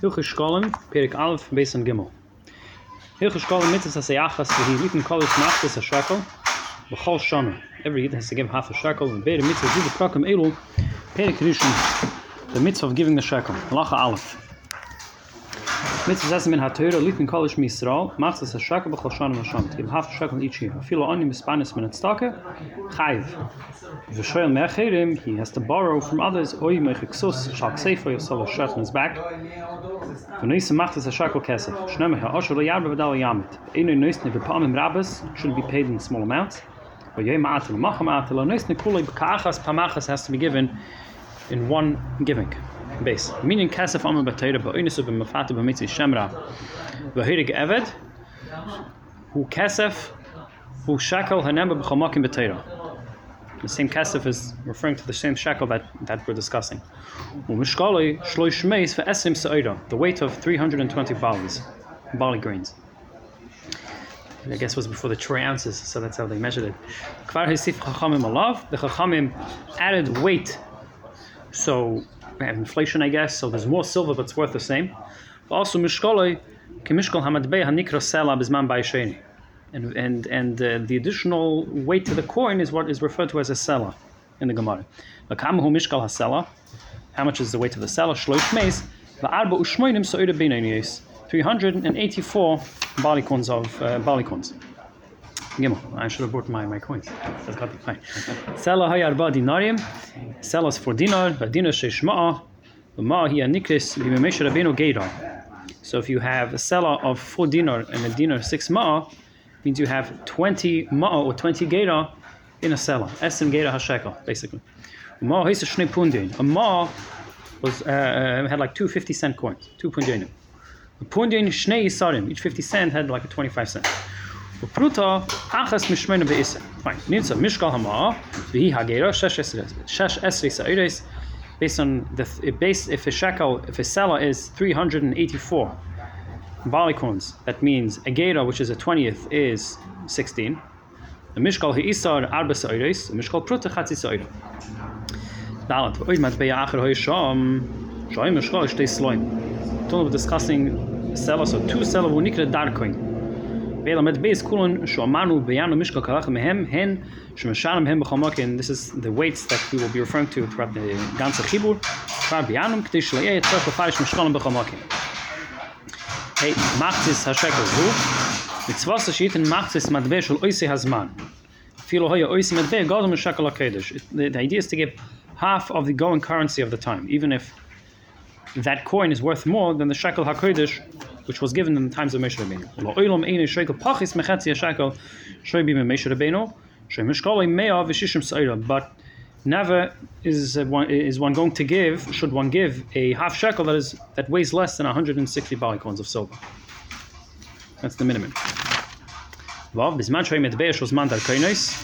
Hilche Schkollen, Perik Alef, Besan Gimel. Hilche Schkollen, mitzis as Eachas, vihi liten kolis nachtis a shekel, bachol shonu. Every yid has to give half a shekel, and bere mitzis, vihi prakam elu, Perik Rishon, the mitzvah of giving the shekel. Lacha Alef. Lacha Alef. Mitzvah zes min ha-teira litin kolis misral machtis a shekel b'chol shana v'shana. To give half a shekel each year. Mispanis min chayiv. V'shoyel me'achirim, he has to borrow from others, oy mechiksus, shal kseifa yosel a in his back. V'noise machtis a shekel kesef. Shneme ha'osher lo yarba v'dal yamit. Eino noisne v'pamim rabbis should be paid in small amounts. Ma'atel macha ma'atel, noisne kulei ka'achas pamachas has to be given in one giving. Base. Meaning kesef amim b'teira ba'oinisu b'mafata b'mitzi shemra. V'hirig eved, hu kesef, hu shekel hanem b'chomakim b'teira. The same kasef is referring to the same shekel that, that we're discussing. The weight of 320 barleys, barley grains. I guess was before the troy ounces, so that's how they measured it. The chachamim added weight, so inflation, I guess, so there's more silver, but it's worth the same. But also mishkali, kemishkal hamadbei hanikra sela bizman ba'isheni and and and uh, the additional weight to the coin is what is referred to as a sela in the Gemara. How much is the weight of the sela? Shloish meis. Va'arba ushmoinim so'ira beinayis. 384 barley of uh, barley. Gimel. I should have brought my, my coins. That's got fine. Sela hay arba dinarim. Sela for dinar. V'dinar sheish ma'a. V'ma'a hi anikris v'memesha rabbeinu geidar. So if you have a sela of 4 dinar and a dinar 6 ma'a, means you have 20 ma'a or 20 gera in a seller. Esim gera hashekel, basically. Ma hisa shnei pundin. A ma was uh, uh, had like two 50 cent coins, two pundinim. A pundin shnei isarim, each 50 cent had like a 25 cent. Pruta achas mishmena be'isa. Fine. Nitza mishkal hama v'hi hagera shesh esri sa'iris. Based on the base, if a shekel, if a seller is 384 barley coins, that means a gera, which is a 20th, is 16. The mishkal hi'isar arba sa'iris, the mishkal pruta chatzi sa'ir. Dalat, oid mat beya acher hoi sham, shoy mishkal ishtei sloim. We're discussing seller, so two seller wo nikre darkoin. Beis kulon sho amanu beyanu mishkal kalach mehem hen. This is the weights that we will be referring to throughout the ganze chibur. K'tei. Hey, machtis hashekel zu. In machtis matbe shel oisi hazman. Filo hoya hakedesh. The idea is to give half of the going currency of the time, even if that coin is worth more than the shekel hakedesh, which was given in the times of Moshe Rabbeinu. But never is one is one going to give should one give a half shekel that is that weighs less than 160 barley coins of silver. That's the minimum.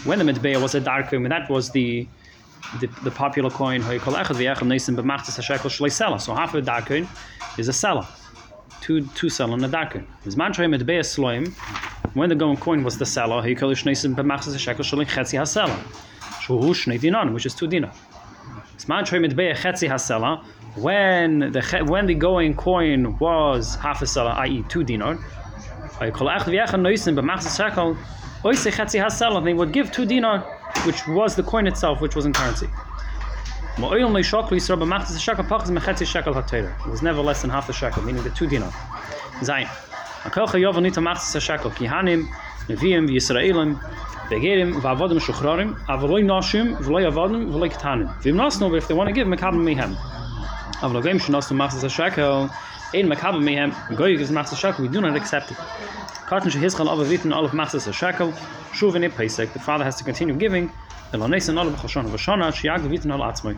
When the medbeya was a dark coin, that was the the, the popular coin. So half of a dark coin is a seller, two two seller and a dark coin. When the going coin was the seller, he called Shuhu Shnei Dinan, which is two dinar. Zman Troy Mitbeya Chetzi Hasela, when the when the going coin was half a seller, i.e. two dinar, they would give two dinar, which was the coin itself, which was in currency. It was never less than half a shekel, meaning the two dinar. Zayin. Kihanim, Nevi'im, Yisraelim, Begerim Vavodim shuchrarim, avoloi noshim, v'loi avodim, v'loi ketanim. V'im nosno, if they want to give, mekabim mehem. Avologim shenosno machzas ha-shekel, ein mekabim mehem, goy gives machzas ha-shekel, we do not accept it. Karten shehizchal ava vitin olav machzas ha-shekel, shuv in pesek, the father has to continue giving, אבער נייס נאל בחשון ובשונה שיאג וויט נאל עצמאי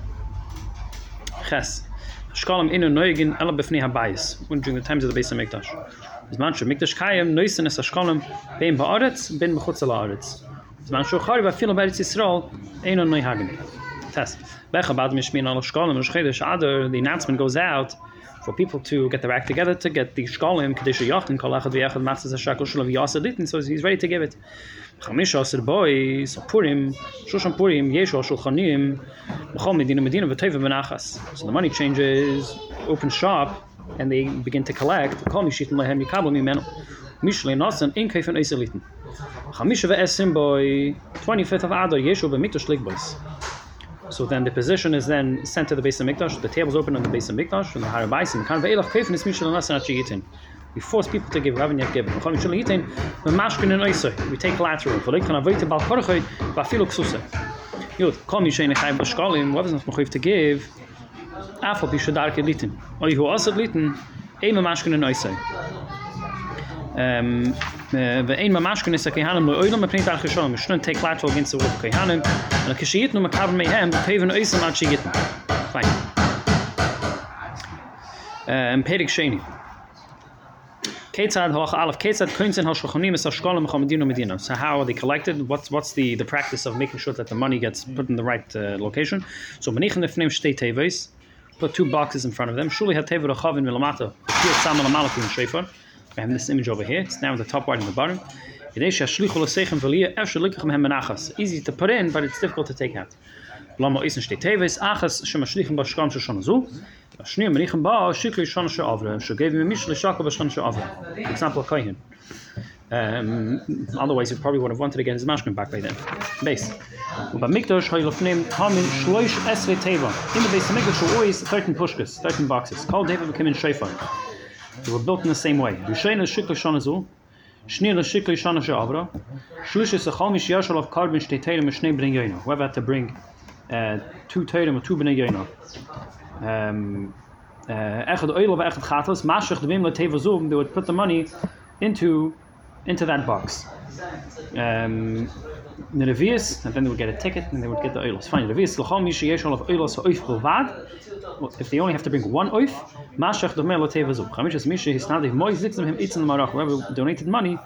חס שקאלם אין נויגן אלע בפני הבייס און דינגע טיימס דא בייס מאכט דאש דאס מאנש מאכט דאש קיין נס שקאלם בין באארץ בין מחוץ לארץ דאס מאנש חאר ווען בארץ ישראל אינו סראל אין נוי האגן טאס באך באד משמין אלע שקאלם משחיד שאדר די נאצמן גוז אאוט for people to get their act together to get the shkolim kadisha yachin kol echad v'yachad matzas hashakel shulav yasad. So he's ready to give it. Chamisha asir boys Purim Shoshan Purim Yeshu Shulchanim B'chol Medina Medina v'teva benachas. So the money changes, open shop, and they begin to collect. Kol mishitin lehem yikabel mimenu. Mishle nasan in keifen eiselitin. Chamisha ve'esim boy 25th of Adar Yeshu b'mikdash boys. So then the position is then sent to the base of Mikdash. The tables open on the base of Mikdash, and the Harabaisim. Kan ve'elach keifen is mishal nasan. We force people to give Rav Yet give. Chol mishal yitin v'mashkin and oisoi. We take collateral. V'loik kan avoite bal korachoi v'afilu ksusa. Yod, kol mishay nechayim b'shkolim. What is not mechuyev to give? Afal b'shadar kedlitin. Oy hu asad litin. Eim mashkin and ähm we ein mamash kun is a kehanim lo oilam mepnit al chishon we shouldn't take lateral against the will of kehanim and a kishiyit no makaber mehem paven oisam ad shigit fine Um. pedig sheni Ketzad hoch alef ketzad kunzen hoch shochnim es ashkolim chomedim medina. So how are they collected? What's what's the the practice of making sure that the money gets put in the right uh, location? So menichen nefnem shtei teves, put two boxes in front of them. Shuli hatever rachavin milamata. Here samal amalakim shayfar. We have this image over here. It's now the top right and the bottom. Easy to put in, but it's difficult to take out. She'avre. Example Kohen. Um, otherwise, he probably would have wanted to get his mashkin back by then. Base. But Mikdash Haylofnim Hamin Shloish Esve Teva. In the base of Mikdash were always 13 pushkas, 13 boxes. Called David became in Shofar. They were built in the same way. Of Mishnei Bnei. Whoever had to bring uh, two Terim or two Bnei Yoino. Um, Echad Oil of Echad Chatas, Mashach Devim Leteva they would put the money into into that box. Um, the Revius, and then they would get a ticket and they would get the oils. Fine, Revius, Lachal Misha Yesh of oils oif bilvad. If they only have to bring one oif, Mashach Devim Leteva Zum. Chamish is Misha, he's not if Mois Zitzim him Itzim Marach, whoever donated money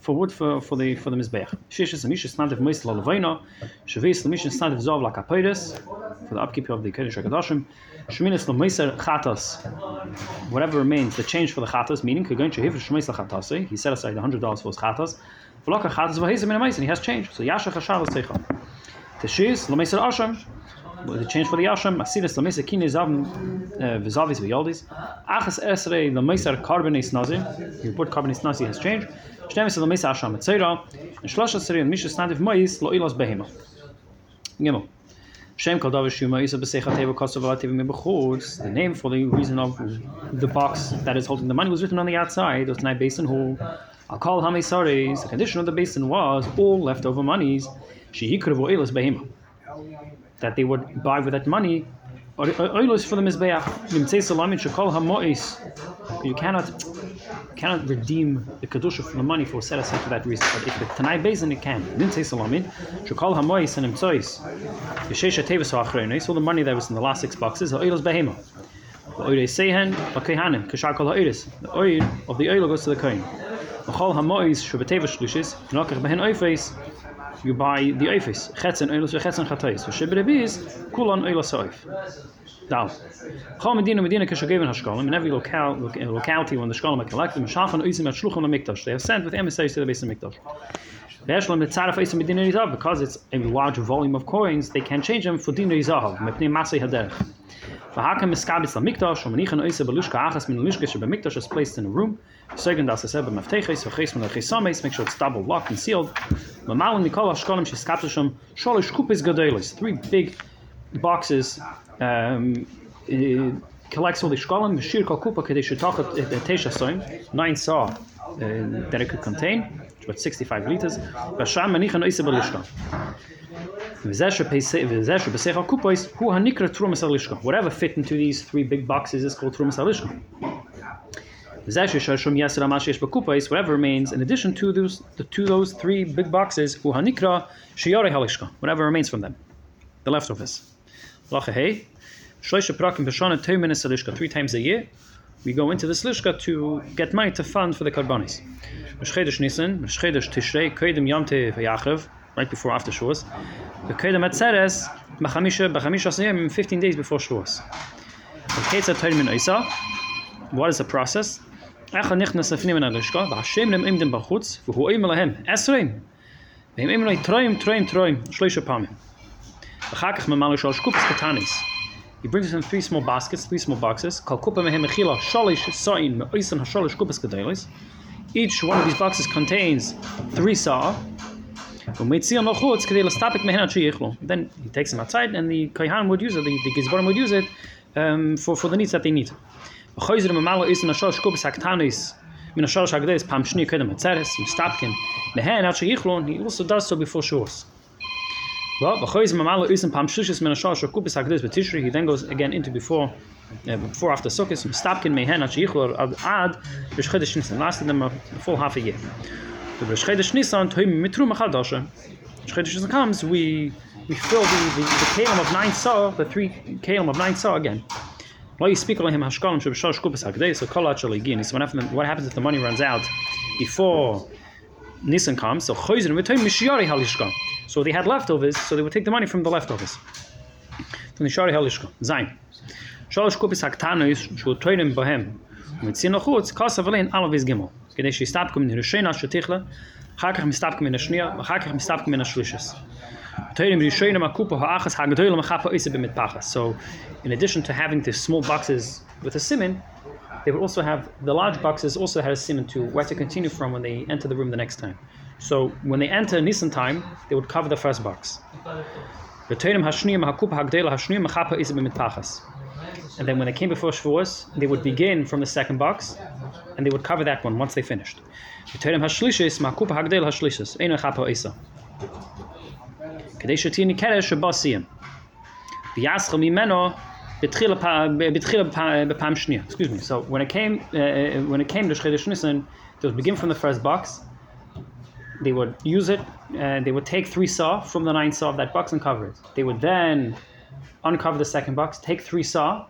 for wood for, for the for the mizbeach. Shishis and Misha Snadav Mois Lalevaina, Shavis Misha Snadav Zov Lakapiris, for the upkeep of the Kodesh HaKadoshim. Sheminis Lameiser Chatas, whatever remains, the change for the Chatas, meaning Kagon Shehiv Sheminis Chatase, eh? he set aside $100 for his Chatas. V'loka he has changed. So Yasha Chashav Tzecha. Teshis Lameiser Asham, the change for the Yasham, Asiris Lameiser Kine Zavim uh, Vizavis V'Yoldis. Achas Esrei Lameiser Karbenis Nazim, you put Karbenis Nazi has changed. Shnemis er Lameiser Asham Etzera, and Shlosh Esrei and Mishas Nadiv Mois Lo'ilos Behema. Gimel. Shem called Davish Shuma Isa Besechateva Kosovativ Mebechutz. The name for the reason of the box that is holding the money was written on the outside. It was not basin hole. I'll call Hami Saris. The condition of the basin was all leftover monies. She could have oilers behema. That they would buy with that money uh, oilers for the mizbeach. Nimtzei salamin shekol hamois. You cannot cannot redeem the kedusha from the money for set aside for that reason. But if the tanai basin, it can. Nimtzei salamin shekol hamois and nimtzois. Yeshesha tevis ha'achreinis. All the money that was in the last six boxes. Oilers behema. The oil sehen b'kehanim kashar ha'iris. The oil of the oil goes to the kohen. V'chol hamois shlishis. V'nokach behen oifes you buy the oifis. Chetzen oilos v'chetzen. V'shibreviz kulan oilos oif. Now, Medina Medina Hashkolim in every local, locality when the Shkolim are collected, at. They sent with emissaries to the base of Mikdash. Because it's a large volume of coins, they can change them for Mepnei Haderech. V'hakam Miskabitz LaMikdash, U'menichan Oisim Belushka Achas Min Lishka Shebemikdash is placed in a room. Second das Aseb Mefteches, V'cheis Min Lechesames, make sure it's double locked and sealed. Mamalin Mikol Hashkolim Sheskatasham, Sholish Kupis Gadelis, three big boxes um, collects all the shkolim, Shir Kol Kupa Kadesh Tachat Tesha Soim, nine saw Uh, that it could contain, about 65 liters. Whatever fit into these three big boxes is called Trumas Alishka. Whatever remains in addition to those to those three big boxes, whatever remains from them, the leftovers. Three times a year, we go into this lishka to get money to fund for the karbanis. Nisan, Tishrei, Kodim Yamte Yachav, right before after Shavuos. the kedem atzeres b'chamisha b'chamisha asayim 15 days before Shavuos. A Torah min Isa. What is the process? Echa nichnas lefnim min alishka, v'Hashem nem imdim b'chutz, v'hu oim lahem, esreim. V'hem im troim, troim, troim, shloisha pamim. V'chakach memalo shal shkupas katanis. He brings in three small baskets, three small boxes. Each one of these boxes contains three saw. Then he takes them outside, and the kohen would use it, the, the gizbarim would use it um, for, for the needs that they need. He also does so before Shavuos. Well, v'choiz mamalo isem pam shushis min ashar shokupis hakdis betishri. He then goes again into before, uh, before after sukkis. Stapkin mehen at sheichur ad b'shchedesh nisan. Lasted them a full half a year. The b'shchedesh nisan toim mitru machadasha. B'shchedesh nisan comes, we we fill the the, the kalim of nine saw, the three kalim of nine saw again. Lo yispeak alehim hashkalim sheb'shar shokupis hakdis. So kol achalagin. So what happens? What happens if the money runs out before? Nisan comes, so Choyzin v'toy mishiyari halishka. So they had leftovers, so they would take the money from the leftovers. From the shari Shalosh kupis haktanus bohem. Alavis gimel. Kedei. Chakach. Chakach ha'achas ha'gadoyla. So in addition to having the small boxes with a simin they would also have the large boxes also had a simon to where to continue from when they enter the room the next time. So when they enter Nisan time, they would cover the first box. And then when they came before Shavuos, they would begin from the second box, and they would cover that one once they finished. Excuse me. So when it came, uh, when it came to Shchedesh Nisan, they would begin from the first box, they would use it and they would take three saw from the nine saw of that box and cover it. They would then uncover the second box, take three saw,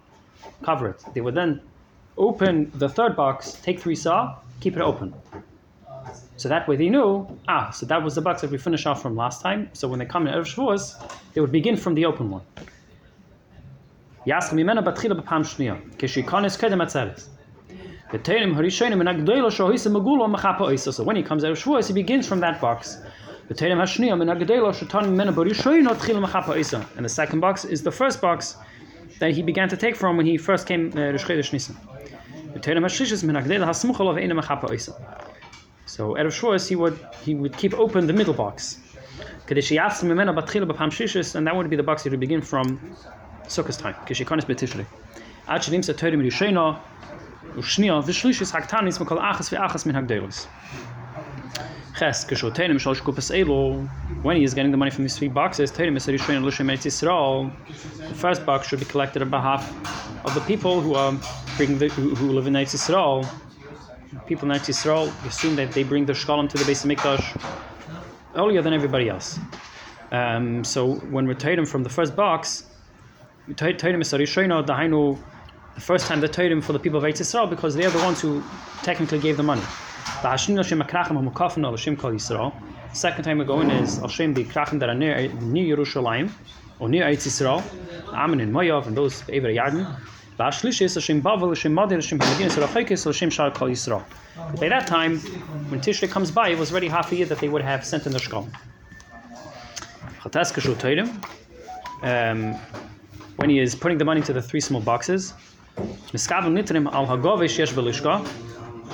cover it. They would then open the third box, take three saw, keep it open. So that way they knew, ah, so that was the box that we finished off from last time. So when they come in Erev Shavuos, they would begin from the open one. Yaskam Yimena Batchila B'Pam Shniya, Keshikonis Kedem Atzeres. The Teirim Harishonim and Agdoilo Shohisa Magulo Machapa Oisa. So when he comes out of Shavuos, he begins from that box. The Teirim Hashniyam and Agdoilo Shotanim Mena Barishoino Tchil Machapa Oisa. And the second box is the first box that he began to take from when he first came to Rishchedesh Nisan. The Teirim Hashishis Men Agdoilo Hasmuchal of Eina Machapa Oisa. So out of Shavuos, he would he would keep open the middle box. Mimena and that would be the box he would begin from Sukkot time. Kishikonis betishrei. Ad shenim sa toirim rishena ushnia vishlishis haktanis mekol achas ve'achas min hagdelos. Ches kishotenim shalosh kupas elo. When he is getting the money from his three boxes, toirim is rishena l'shem eretz Yisrael. The first box should be collected on behalf of the people who are bringing the, who, who live in eretz Yisrael. People in eretz Yisrael assume that they bring their shkalim to the base of mikdash earlier than everybody else. Um, so when we're taken from the first box, taking is rishon dahainu the first time the Torah for the people of Eretz Yisrael because they are the ones who technically gave the money. The second time we're going is Hashem the Krachim that are near, near Yerushalayim or near Eretz Yisrael, Amen and and those Ever Yarden. V'ashlish is Hashem Bavel, Hashem Madir, Hashem Hamedin, Yisrael Chekis, Hashem Kol Yisrael. By that time, when Tishrei comes by, it was already half a year that they would have sent in the Shkol. Um, when he is putting the money into the three small boxes. The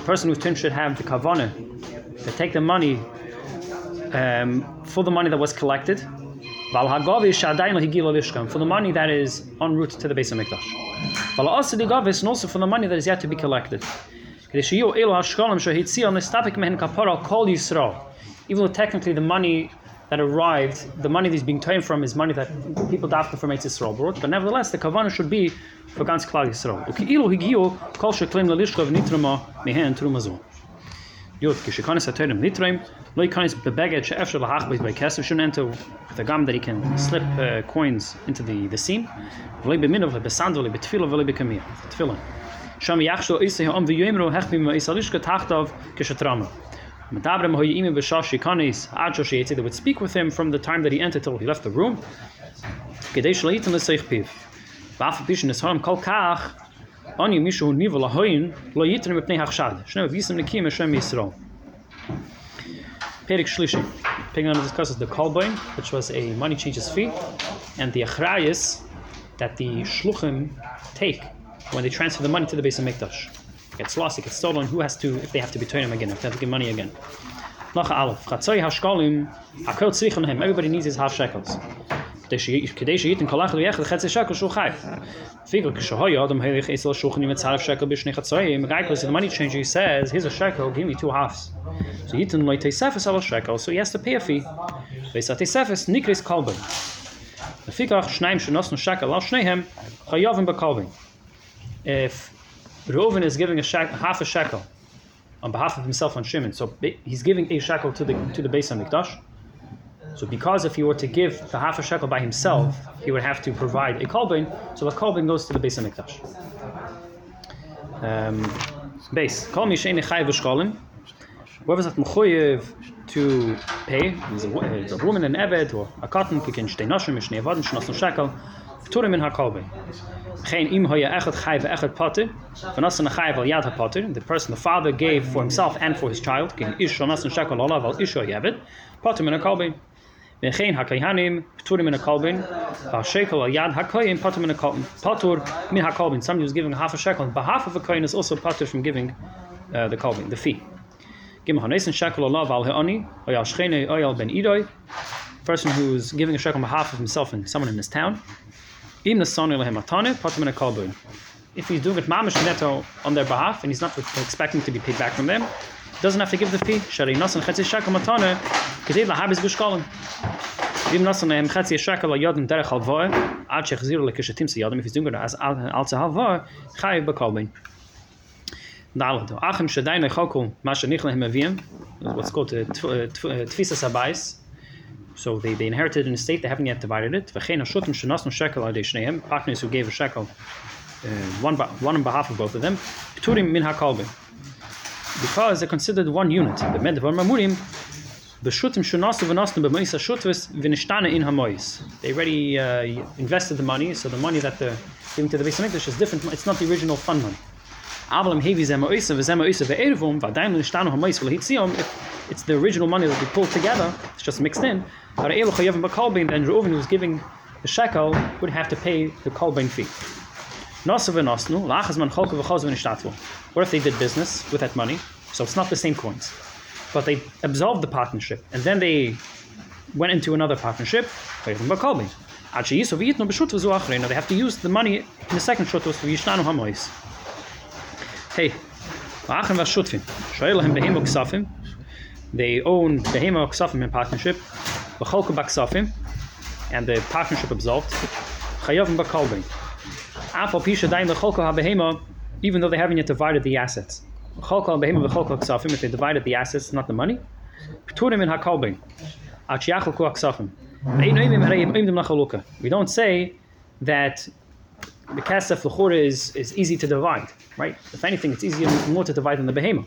person who's tin should have the kavana to take the money um, for the money that was collected. For the money that is en route to the base of Mikdash. And also for the money that is yet to be collected. Even though technically the money that arrived, the money that's being taken from is money that people dafka from Eretz Yisrael brought, but nevertheless the kavanah should be for ganz Klal Yisrael. Uki'ilu higiyu kol sheklim lelishkav nitrama mehen trumazo. Yod, kishikanis aterim nitraim, lo yikanis bebeged she'efshel lahachbeit by kesef, shouldn't enter with a gum that he can slip uh, coins into the, the seam. V'loi b'minav, b'sandal, b'tfilah, v'loi b'kamiyah. Tfilah. Sham yachshel iseh om v'yoimro hechbim ishalishka tachtav kishatrama. They would speak with him from the time that he entered till he left the room. Perik Shlishi. Picking discusses the kolboin, which was a money changes fee, and the achrayas that the shluchim take when they transfer the money to the base of Mikdash It gets lost, it gets stolen. Who has to, if they have to betray him again, if they have to give money again? Lacha Aleph. Chatzoi hashkalim, akol tzrichon him. Everybody needs his half shekels. כדי שייתן כל אחד ויחד חצי שקל שהוא חי. Figure כשהוי אדם הלך אצל שולחן עם הצערף שקל בשני חצויים, regardless of the money changer he says, here's a shekel, give me two halves. So ייתן לו תספס על השקל, so he has to pay a fee. ויסתספס נקריס קלבן. לפיכך שניים שנוסנו שקל על שניהם, חייבים בקלבן. If Reuven is giving a shekel, half a shekel on behalf of himself and Shimon, so he's giving a shekel to the to the base of Mikdash. So because if he were to give the half a shekel by himself, he would have to provide a kolbin. So the kolbin goes to the base of Mikdash. Um, base. Kol mishein chayiv v'shkolim. Whoever's at mechoyev to pay, is a, a woman, an eved, or a cotton, kikin shtei noshim, mishnei avadim, shnosu shekel, Turim min hakolbin. Geen im hoya echad chayv echad pater. Vanasan chayv al yad hapater. The person the father gave for himself and for his child. King ish shonasan shekel olav al ish hoyevet. Pater min hakolbin. V'chein hakayanim pturim min hakolbin. Al shekel al yad hakoyim pater min hakolbin. Patur min hakolbin. Somebody who's giving half a shekel on behalf of a koyin is also pater from giving uh, the kolbin, the fee. Gim hanesen shekel olav al he'oni. Oyal shchene oyal ben idoi. Person who's giving a shekel on behalf of himself and someone in his town. If he's doing it mamish neto on their behalf and he's not expecting to be paid back from them, doesn't have to give the fee. Shari nasan chetzi shekel matane, kedei lahabis gushkolim. Vim nasan chetzi shekel derech ad shechziru if he's doing it as al to halvoe, chayiv bekolbin. Dalet, achem shadai nechokul, masha nich lehem avim, what's called uh, uh, uh, tfisa sabais, so they, they inherited an estate, they haven't yet divided it. Partners who gave a shekel, uh, one, one on behalf of both of them, because they're considered one unit. The Medvar Mamurim, in Hamois. They already uh, invested the money, so the money that they're giving to the Beis Hamikdash is different. It's not the original fund money. If it's the original money that they pulled together, it's just mixed in. But then Reuven, who was giving the shekel, would have to pay the kolbein fee. What if they did business with that money? So it's not the same coins. But they absolved the partnership and then they went into another partnership. They have to use the money in the second Hamois. Hey, they own the Behema Ksafim in partnership, and the partnership absolved. Chayavim Bakalbin even though they haven't yet divided the assets. If they divided the assets, not the money, we don't say that the kasef lechura is, is easy to divide, right? If anything, it's easier more to divide than the behemoth.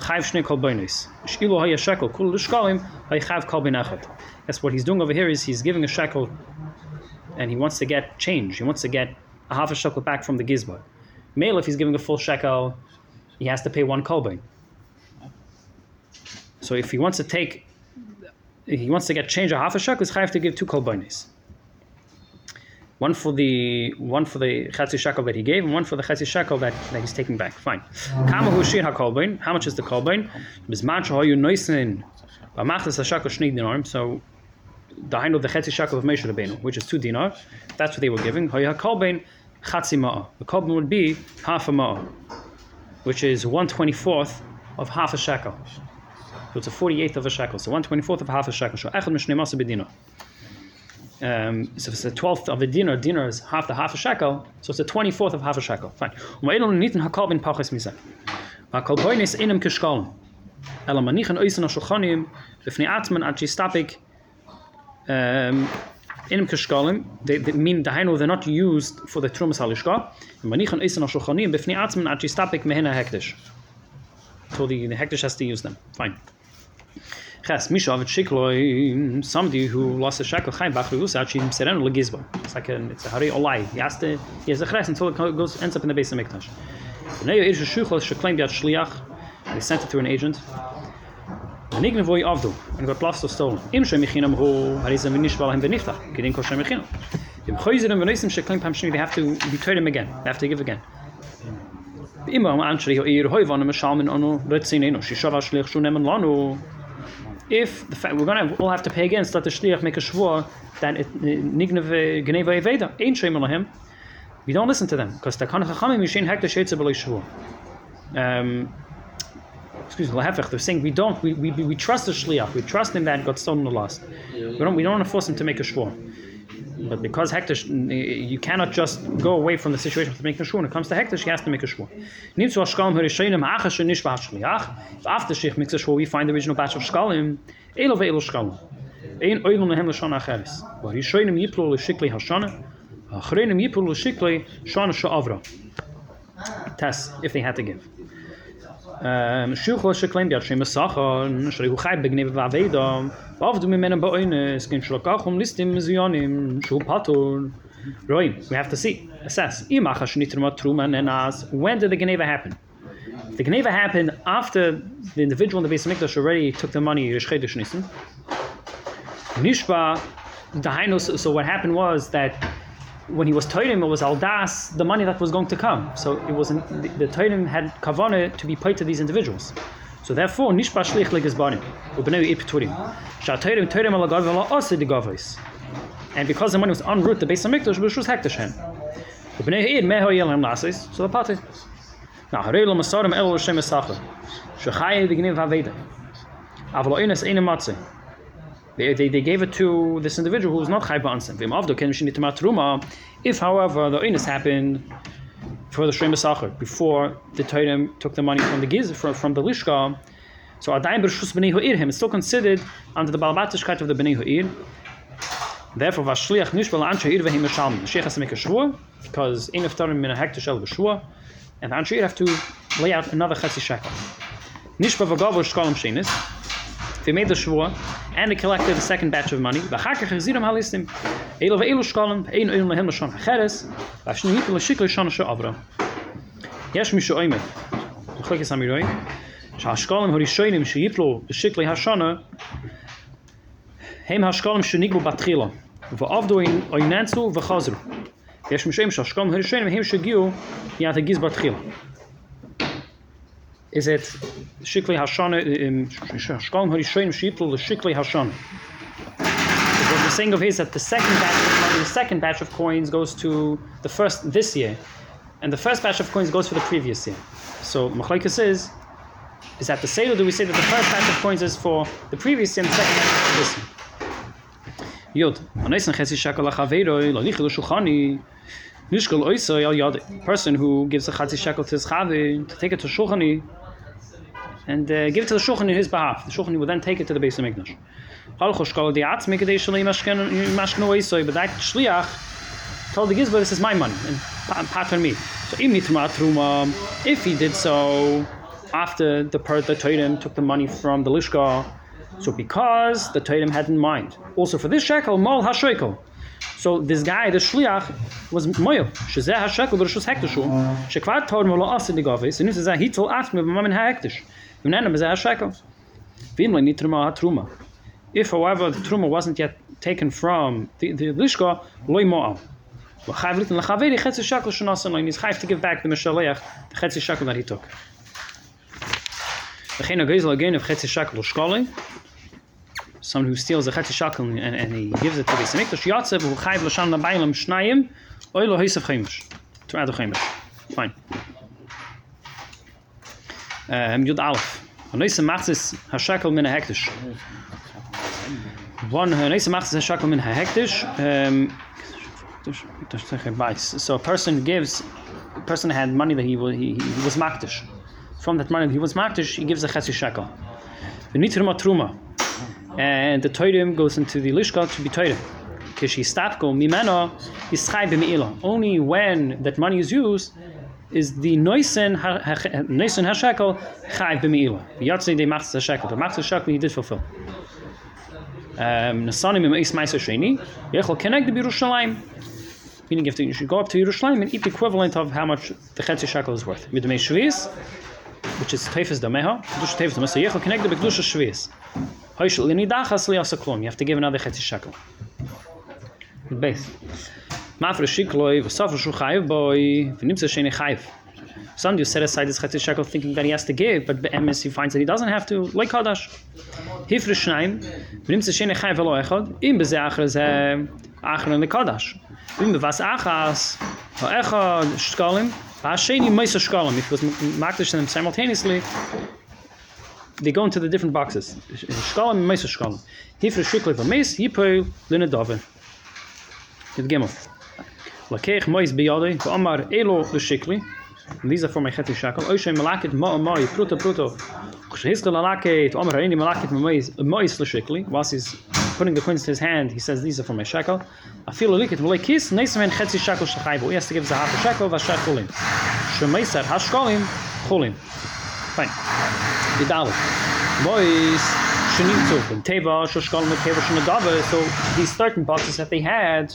Chayv Shnei Kolbeinis. Shilo Haya Shekel Kul Lishkalim That's what he's doing over here is he's giving a shekel and he wants to get change. He wants to get a half a shekel back from the gizbo. Male, if he's giving a full shekel, he has to pay one kolbein. So if he wants to take, he wants to get change a half a shekel, he's has to give two kolbeinis. One for the one for the chetzi shekel that he gave, and one for the chetzi shekel that, that he's taking back. Fine. Kama hakolbein. How much is the kolbein? Bisman shahoyu noisin. B'machlis hashekel shnig dinar. So the hind of the chetzi shekel of Moshe Rabbeinu, which is two dinar. That's what they were giving. Hoya kolbein chatzi ma'ah. The kolbein would be half a ma'ah, which is one twenty fourth of half a shekel. So it's a 48th of a shekel. So 124th of half a shekel. So echad mishnei masa b'dina. Um, so it's the 12th of a dinar, dinar is half the half a shekel, so it's the 24th of half a shekel. Fine. Shistapik um, mean, dahainu, they're not used for the ad shistapik mehena hektish. So the, the hektish has to use them. Fine. Ches, Mishav, Shikloi, somebody who lost a shekel, Chaim Bachri Usa, actually Serenu Legizbo. It's like a, it's a Hari Olai. He has to, he has a ches until it goes, ends up in the base of Mikdash. Neo Irshu Shuchos, Sheklaim Biat Shliach, they sent it through an agent. Nigne voi avdu, and got lost or stolen. Im Shem Mechinam Hu, Harizam Vinishval Hem Venichtach, Kedin Kol Shem Mechinam. Im Choyzerim Venisim Sheklaim Pam Shni, they have to betray them again. They have to give again. immer am anschri ho ihr hoy von am shalmen ono retzin eno shi shava shlich shu nemen lanu if the fact we're going to all have to pay again so that the shliach make a shvur then it nigne geneva eveda ein shemel him we don't listen to them because the kan chacham mishin hek the shetze bel shvur um excuse me they're saying we don't we, we we trust the shliach we trust him that got stolen the lost we don't we don't want to force him to make a shvur but because Hektish, you cannot just go away from the situation to make a shvur. When it comes to Hektish, he has to make a shvur. Nimmt zu Ashkalim Harishonim Achas Shenish B'Hashliach. If after Shich makes a shvur, we find the original batch of Shkalim. Elo ve'elo Shkalim. Ein oilon lehem l'shana acheres. Harishonim yiplu l'shikli hashana. Achreinim yiplu l'shikli shana sha'avra. Test, if they had to give. Um, shucho sheklein bi shem sacha shlo khay begnev va veda of du men ba in skin shlokach um listim zionim shu patul Right, we have to see, assess. When did the Geneva happen? The Geneva happened after the individual in the base of already took the money, Nishba, the Hainus, so what happened was that when he was Toirim, it was Aldas, the money that was going to come. So it wasn't, the, the had Kavana to be paid to these individuals. So therefore, Nishba Shlich Legizbanim, Ubnei Ipturim. Sha Toirim, Alagav, Vela Ose de Gavos. And because the money was en route to base of Mikdash, was Hektashem. Ubnei Eid, Meho Yelam Nasis, so the party. Now, Harelo Masarim El Hashem Esacha. Shechai the Gniv Haveda. Avlo Ines Eine Matze. They, they, they gave it to this individual who was not chayba ansim. Vim avdo ken mishin truma. If, however, the inus happened for the b'sacher before the Torah took the money from the giz from, from the lishka, so adayim b'rshus b'nei ha'ir is still considered under the balbatishkeit of the b'nei ha'ir. Therefore, vashliach nishbal anshe ir v'him mishalmi. The sheikh has to make a shvur because in of tarim min a hektish el and the have to lay out another chetzi shekel. Nishba v'gavur shkalim shenis They made the shvur and they collected the second batch of money. V'chakach hazirim halistim. Elo ve'elu shkalim, ein oil lehem l'shon hacheres, v'ashnu yipu l'shikli shon she'avra. Yesh mi she'oimet. M'chlekes amiroi. שהשקלים הראשונים שיפלו בשקלי השנה הם השקלים שנגבו בתחילה ועבדו איננסו וחזרו. יש משום שהשקלים הראשונים הם שהגיעו יד הגיז בתחילה. is it shikli hashana in uh, shkolm um, harishonim shiplu shikli hashana. What we're saying of his that the second batch the second batch of coins goes to the first this year, and the first batch of coins goes for the previous year. So machlekes is is that the sale? Or do we say that the first batch of coins is for the previous year and the second batch for this year? Yod, anaysen chesi shakel lachaveiro lalichel shuchani. Nishkol oiso yal yad. Person who gives a chatzi shekel to his chavi to take it to shulchani and uh, give it to the shulchan in his behalf. The shulchan will then take it to the base of Mikdash. But that shliach told the Gizba, this is my money and pattern me. So. If he did so after the per the Totem took the money from the lishka, so because the Totem had in mind, also for this shekel, mol hashekel. So this guy, the shliach, was moyo. Shezeh hashekel v'rishus hektishu. Shekvar tor molo asid digavis. And this is a hitol atme b'mamin ha'hektish. If, however, the truma wasn't yet taken from the, the lishka, loy mo'al. He's chayv to give back the mishaleach, the chetzi that he took. Someone who steals a chetzi shakel and, and he gives it to the Mikdash Yatzev who chayv l'shan l'baylam shnayim oy lo to add a fine um, Yud Aleph Hanoise macht es hashakel min. One hanoise macht es hashakel min. Um, so a person gives, a person had money that he was, he, he was maktish. From that money that he was maktish, he gives a chetzi shekel. The truma. And the toidim goes into the lishka to be toidim. Kishi statko mimeno is chai b'meila. Only when that money is used, is the noisen noisen hashekel chai b'meila. Yatzei de machs hashekel. The machs hashekel he did fulfill. Um, Nasanim im Eis Meiser Sheni, Yechol connect the Yerushalayim. Meaning if you should go up to Yerushalayim and eat the equivalent of how much the Chetzi Shekel is worth. The Shviz, which is Tefes Dameha, Kedush Tefes Dameha, so Yechol connect the Bekdush Shviz. Hoishel Lini Dachas Li Asaklon, you have to give another Chetzi Shekel. Base. Mafre Shikloi, Vasof Shu Chayiv Boy, V'nimtza Sheni Chayiv. Some you set aside this Chetzi Shekel thinking that he has to give, but Be'emes he finds that he doesn't have to, like Kadash. Hifre Shnaim, V'nimtza Sheni Chayiv V'lo Echad, Im Beze Achre Ze Achre Le Kadash. Im Bevas Achas, Ha'echad Shkalim, Ha'asheni Meisa Shkalim. If it was Makdash them simultaneously, they go into the different boxes. Shkalim and Meisa Shkalim. Hifre Shikli V'meis, Yipoy Lina Dove. Yud Gimel. Lakeich Meis Biyadei, V'amar Elo L'Shikli, and these are for my Chetzi Shekel. Oishay Malakit Ma'amai, Pruta Pruto. Kshehiskel Malakit, Amar Haini Malakit Meis L'Shikli. Whilst he's putting the coins to his hand, he says, these are for my shekel. Afil Likit V'lei Kis, Neisamen Chetzi Shekel Shechaybo. He has to give half a shekel, V'ashar Chulim. Shemeiser Hashkolim, Chulim. Fine. Vidal. Mois Shenimtzu, and Teva, Shoshkolim, Teva, Shenagava. So these certain boxes that they had,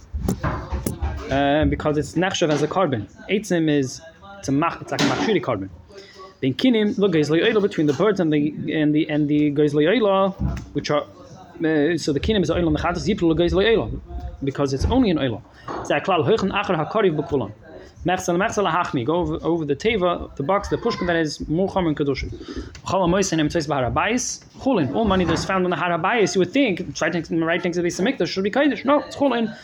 Uh, because it's nechshav as a carbon. Eitzim is it's a mach, it's like a machshiri carbon. Ben kinim lo geizli between the birds and the and the and the geizli which are uh, so the kinim is oila mechatas yiplu lo geizli because it's only an oila. Zaklal hochen acher hakariv bekulam. Mechsel mechsel hachmi go over, over the teva the box the pushka that is more common kedushin. Chala moisen em tzeis baharabais chulin. All money that's found on the harabais you would think right next right next to the samikdash should be kaidish. No, it's chulin.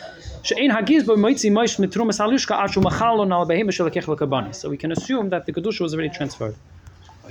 So we can assume that the kedusha was already transferred. Oh,